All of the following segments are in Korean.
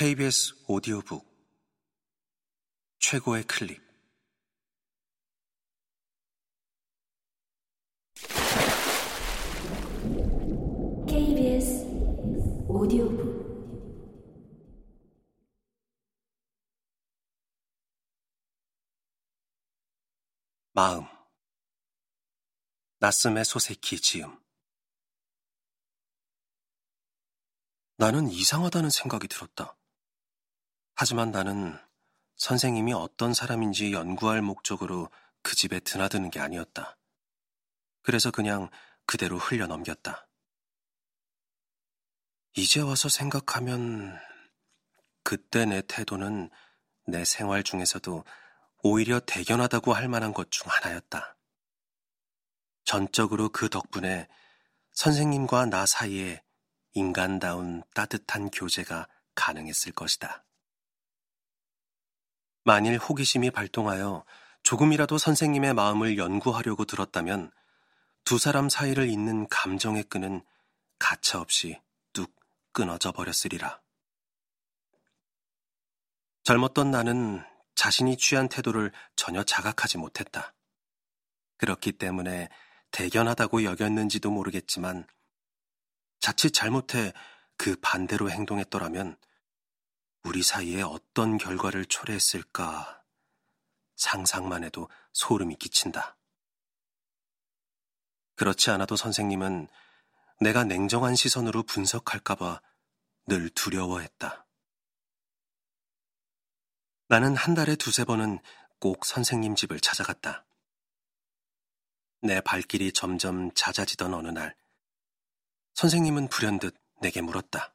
KBS 오디오북 최고의 클립. KBS 오디오북. 마음. 낯섦의 소세키 지음. 나는 이상하다는 생각이 들었다. 하지만 나는 선생님이 어떤 사람인지 연구할 목적으로 그 집에 드나드는 게 아니었다. 그래서 그냥 그대로 흘려 넘겼다. 이제 와서 생각하면 그때 내 태도는 내 생활 중에서도 오히려 대견하다고 할 만한 것 중 하나였다. 전적으로 그 덕분에 선생님과 나 사이에 인간다운 따뜻한 교제가 가능했을 것이다. 만일 호기심이 발동하여 조금이라도 선생님의 마음을 연구하려고 들었다면 두 사람 사이를 잇는 감정의 끈은 가차없이 뚝 끊어져 버렸으리라. 젊었던 나는 자신이 취한 태도를 전혀 자각하지 못했다. 그렇기 때문에 대견하다고 여겼는지도 모르겠지만 자칫 잘못해 그 반대로 행동했더라면 우리 사이에 어떤 결과를 초래했을까 상상만 해도 소름이 끼친다. 그렇지 않아도 선생님은 내가 냉정한 시선으로 분석할까봐 늘 두려워했다. 나는 한 달에 두세 번은 꼭 선생님 집을 찾아갔다. 내 발길이 점점 잦아지던 어느 날, 선생님은 불현듯 내게 물었다.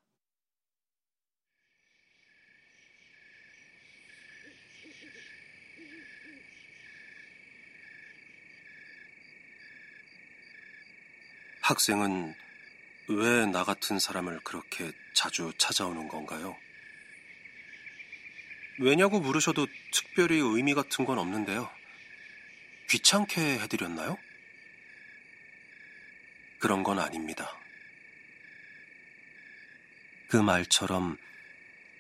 학생은 왜 나 같은 사람을 그렇게 자주 찾아오는 건가요? 왜냐고 물으셔도 특별히 의미 같은 건 없는데요. 귀찮게 해드렸나요? 그런 건 아닙니다. 그 말처럼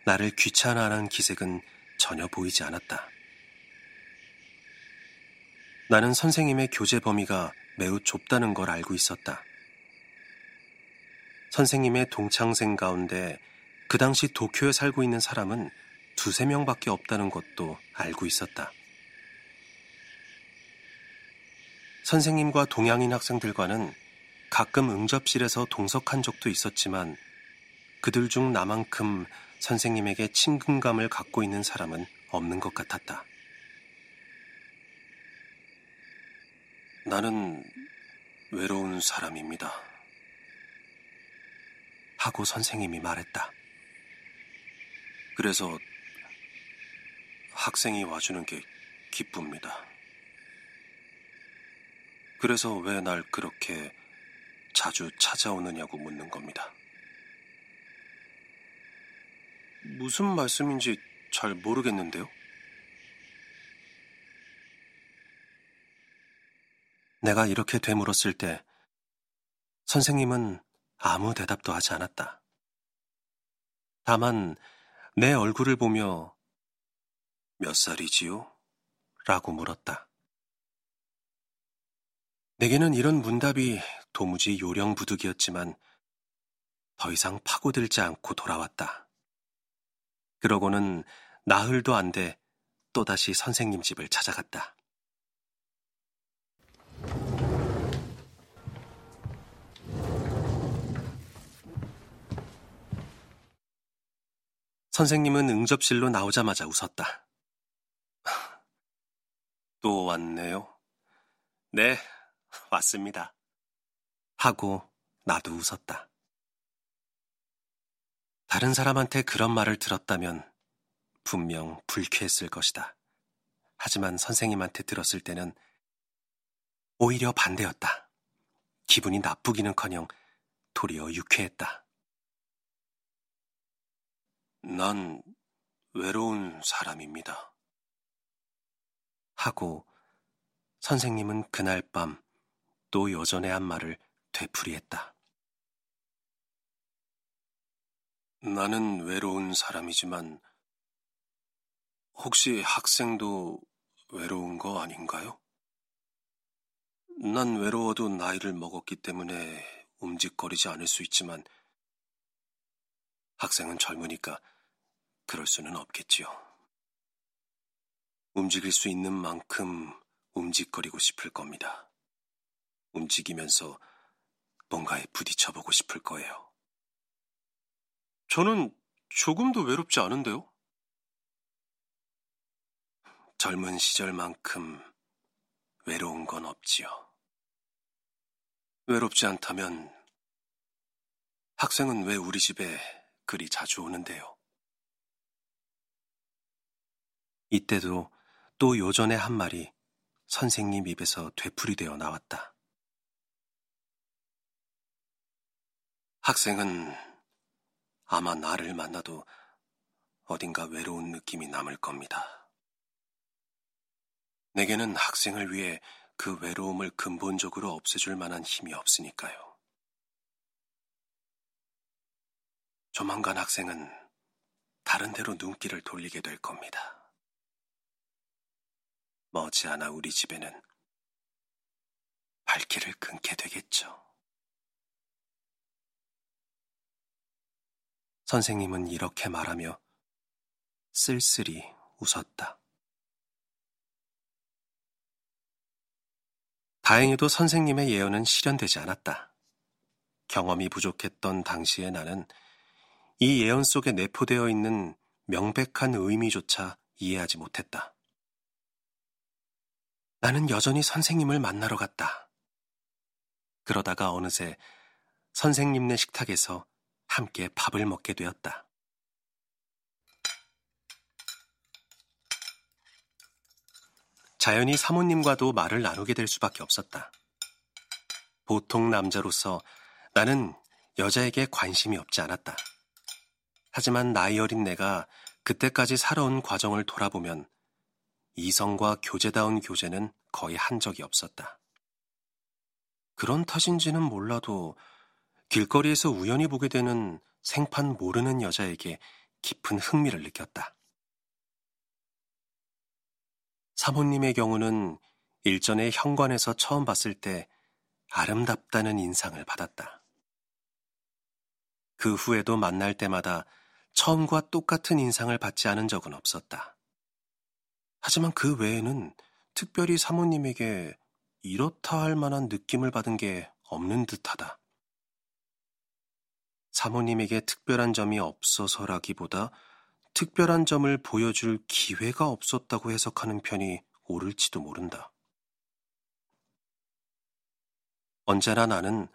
나를 귀찮아하는 기색은 전혀 보이지 않았다. 나는 선생님의 교재 범위가 매우 좁다는 걸 알고 있었다. 선생님의 동창생 가운데 그 당시 도쿄에 살고 있는 사람은 두세 명밖에 없다는 것도 알고 있었다. 선생님과 동양인 학생들과는 가끔 응접실에서 동석한 적도 있었지만 그들 중 나만큼 선생님에게 친근감을 갖고 있는 사람은 없는 것 같았다. 나는 외로운 사람입니다. 하고 선생님이 말했다. 그래서 학생이 와주는 게 기쁩니다. 그래서 왜 날 그렇게 자주 찾아오느냐고 묻는 겁니다. 무슨 말씀인지 잘 모르겠는데요? 내가 이렇게 되물었을 때 선생님은 아무 대답도 하지 않았다. 다만 내 얼굴을 보며 몇 살이지요? 라고 물었다. 내게는 이런 문답이 도무지 요령부득이었지만 더 이상 파고들지 않고 돌아왔다. 그러고는 나흘도 안 돼 또다시 선생님 집을 찾아갔다. 선생님은 응접실로 나오자마자 웃었다. 또 왔네요. 네, 왔습니다. 하고 나도 웃었다. 다른 사람한테 그런 말을 들었다면 분명 불쾌했을 것이다. 하지만 선생님한테 들었을 때는 오히려 반대였다. 기분이 나쁘기는 커녕 도리어 유쾌했다. 난 외로운 사람입니다. 하고 선생님은 그날 밤 또 여전의 한 말을 되풀이했다. 나는 외로운 사람이지만 혹시 학생도 외로운 거 아닌가요? 난 외로워도 나이를 먹었기 때문에 움직거리지 않을 수 있지만 학생은 젊으니까 그럴 수는 없겠지요. 움직일 수 있는 만큼 움직거리고 싶을 겁니다. 움직이면서 뭔가에 부딪혀보고 싶을 거예요. 저는 조금도 외롭지 않은데요? 젊은 시절만큼 외로운 건 없지요. 외롭지 않다면 학생은 왜 우리 집에 그리 자주 오는데요? 이때도 또 요전의 한 말이 선생님 입에서 되풀이되어 나왔다. 학생은 아마 나를 만나도 어딘가 외로운 느낌이 남을 겁니다. 내게는 학생을 위해 그 외로움을 근본적으로 없애줄 만한 힘이 없으니까요. 조만간 학생은 다른 데로 눈길을 돌리게 될 겁니다. 머지않아 우리 집에는 발길을 끊게 되겠죠. 선생님은 이렇게 말하며 쓸쓸히 웃었다. 다행히도 선생님의 예언은 실현되지 않았다. 경험이 부족했던 당시의 나는 이 예언 속에 내포되어 있는 명백한 의미조차 이해하지 못했다. 나는 여전히 선생님을 만나러 갔다. 그러다가 어느새 선생님네 식탁에서 함께 밥을 먹게 되었다. 자연히 사모님과도 말을 나누게 될 수밖에 없었다. 보통 남자로서 나는 여자에게 관심이 없지 않았다. 하지만 나이 어린 내가 그때까지 살아온 과정을 돌아보면 이성과 교제다운 교제는 거의 한 적이 없었다. 그런 탓인지는 몰라도 길거리에서 우연히 보게 되는 생판 모르는 여자에게 깊은 흥미를 느꼈다. 사모님의 경우는 일전에 현관에서 처음 봤을 때 아름답다는 인상을 받았다. 그 후에도 만날 때마다 처음과 똑같은 인상을 받지 않은 적은 없었다. 하지만 그 외에는 특별히 사모님에게 이렇다 할 만한 느낌을 받은 게 없는 듯하다. 사모님에게 특별한 점이 없어서라기보다 특별한 점을 보여줄 기회가 없었다고 해석하는 편이 옳을지도 모른다. 언제나 나는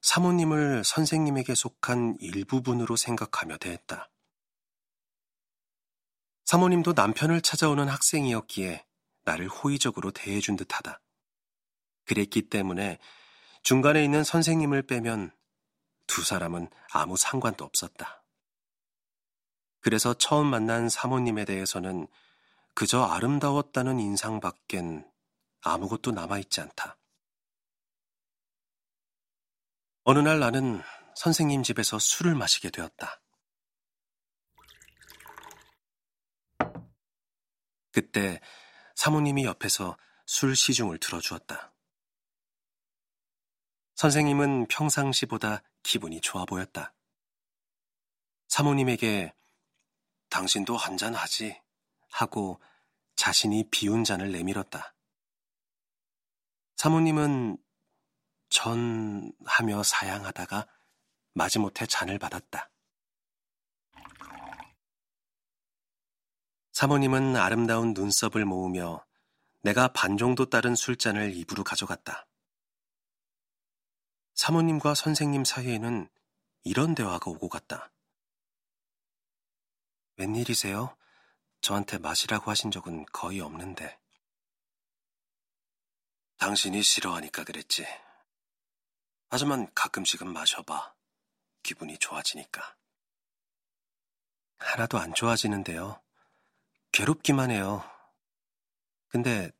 사모님을 선생님에게 속한 일부분으로 생각하며 대했다. 사모님도 남편을 찾아오는 학생이었기에 나를 호의적으로 대해준 듯하다. 그랬기 때문에 중간에 있는 선생님을 빼면 두 사람은 아무 상관도 없었다. 그래서 처음 만난 사모님에 대해서는 그저 아름다웠다는 인상밖엔 아무것도 남아있지 않다. 어느 날 나는 선생님 집에서 술을 마시게 되었다. 그때 사모님이 옆에서 술 시중을 들어주었다. 선생님은 평상시보다 기분이 좋아 보였다. 사모님에게 당신도 한 잔 하지 하고 자신이 비운 잔을 내밀었다. 사모님은 전 하며 사양하다가 마지못해 잔을 받았다. 사모님은 아름다운 눈썹을 모으며 내가 반 정도 따른 술잔을 입으로 가져갔다. 사모님과 선생님 사이에는 이런 대화가 오고 갔다. 웬일이세요? 저한테 마시라고 하신 적은 거의 없는데. 당신이 싫어하니까 그랬지. 하지만 가끔씩은 마셔봐. 기분이 좋아지니까. 하나도 안 좋아지는데요. 괴롭기만 해요. 근데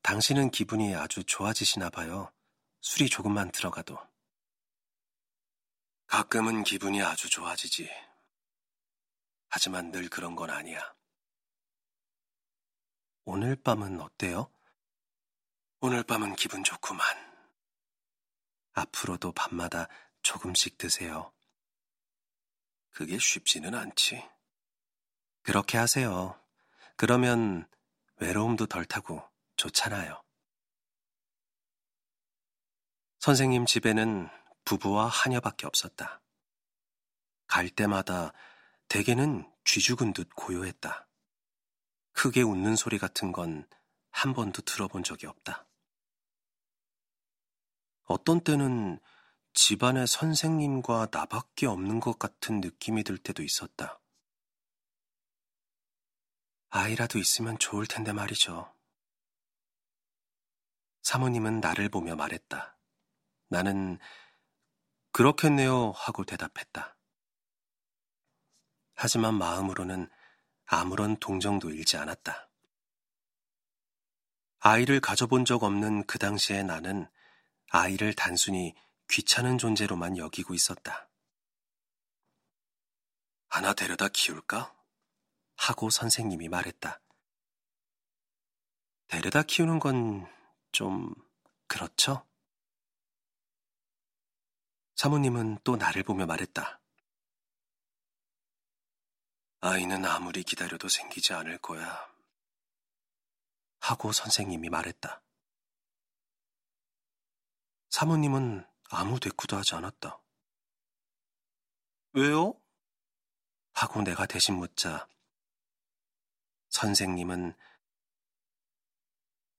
당신은 기분이 아주 좋아지시나 봐요. 술이 조금만 들어가도. 가끔은 기분이 아주 좋아지지. 하지만 늘 그런 건 아니야. 오늘 밤은 어때요? 오늘 밤은 기분 좋구만. 앞으로도 밤마다 조금씩 드세요. 그게 쉽지는 않지. 그렇게 하세요. 그러면 외로움도 덜 타고 좋잖아요. 선생님 집에는 부부와 하녀밖에 없었다. 갈 때마다 대개는 쥐죽은 듯 고요했다. 크게 웃는 소리 같은 건 한 번도 들어본 적이 없다. 어떤 때는 집안에 선생님과 나밖에 없는 것 같은 느낌이 들 때도 있었다. 아이라도 있으면 좋을 텐데 말이죠. 사모님은 나를 보며 말했다. 나는 그렇겠네요 하고 대답했다. 하지만 마음으로는 아무런 동정도 일지 않았다. 아이를 가져본 적 없는 그 당시에 나는 아이를 단순히 귀찮은 존재로만 여기고 있었다. 하나 데려다 키울까? 하고 선생님이 말했다. 데려다 키우는 건 좀 그렇죠? 사모님은 또 나를 보며 말했다. 아이는 아무리 기다려도 생기지 않을 거야. 하고 선생님이 말했다. 사모님은 아무 대꾸도 하지 않았다. 왜요? 하고 내가 대신 묻자 선생님은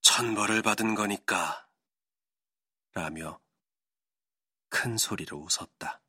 천벌을 받은 거니까 라며 큰 소리로 웃었다.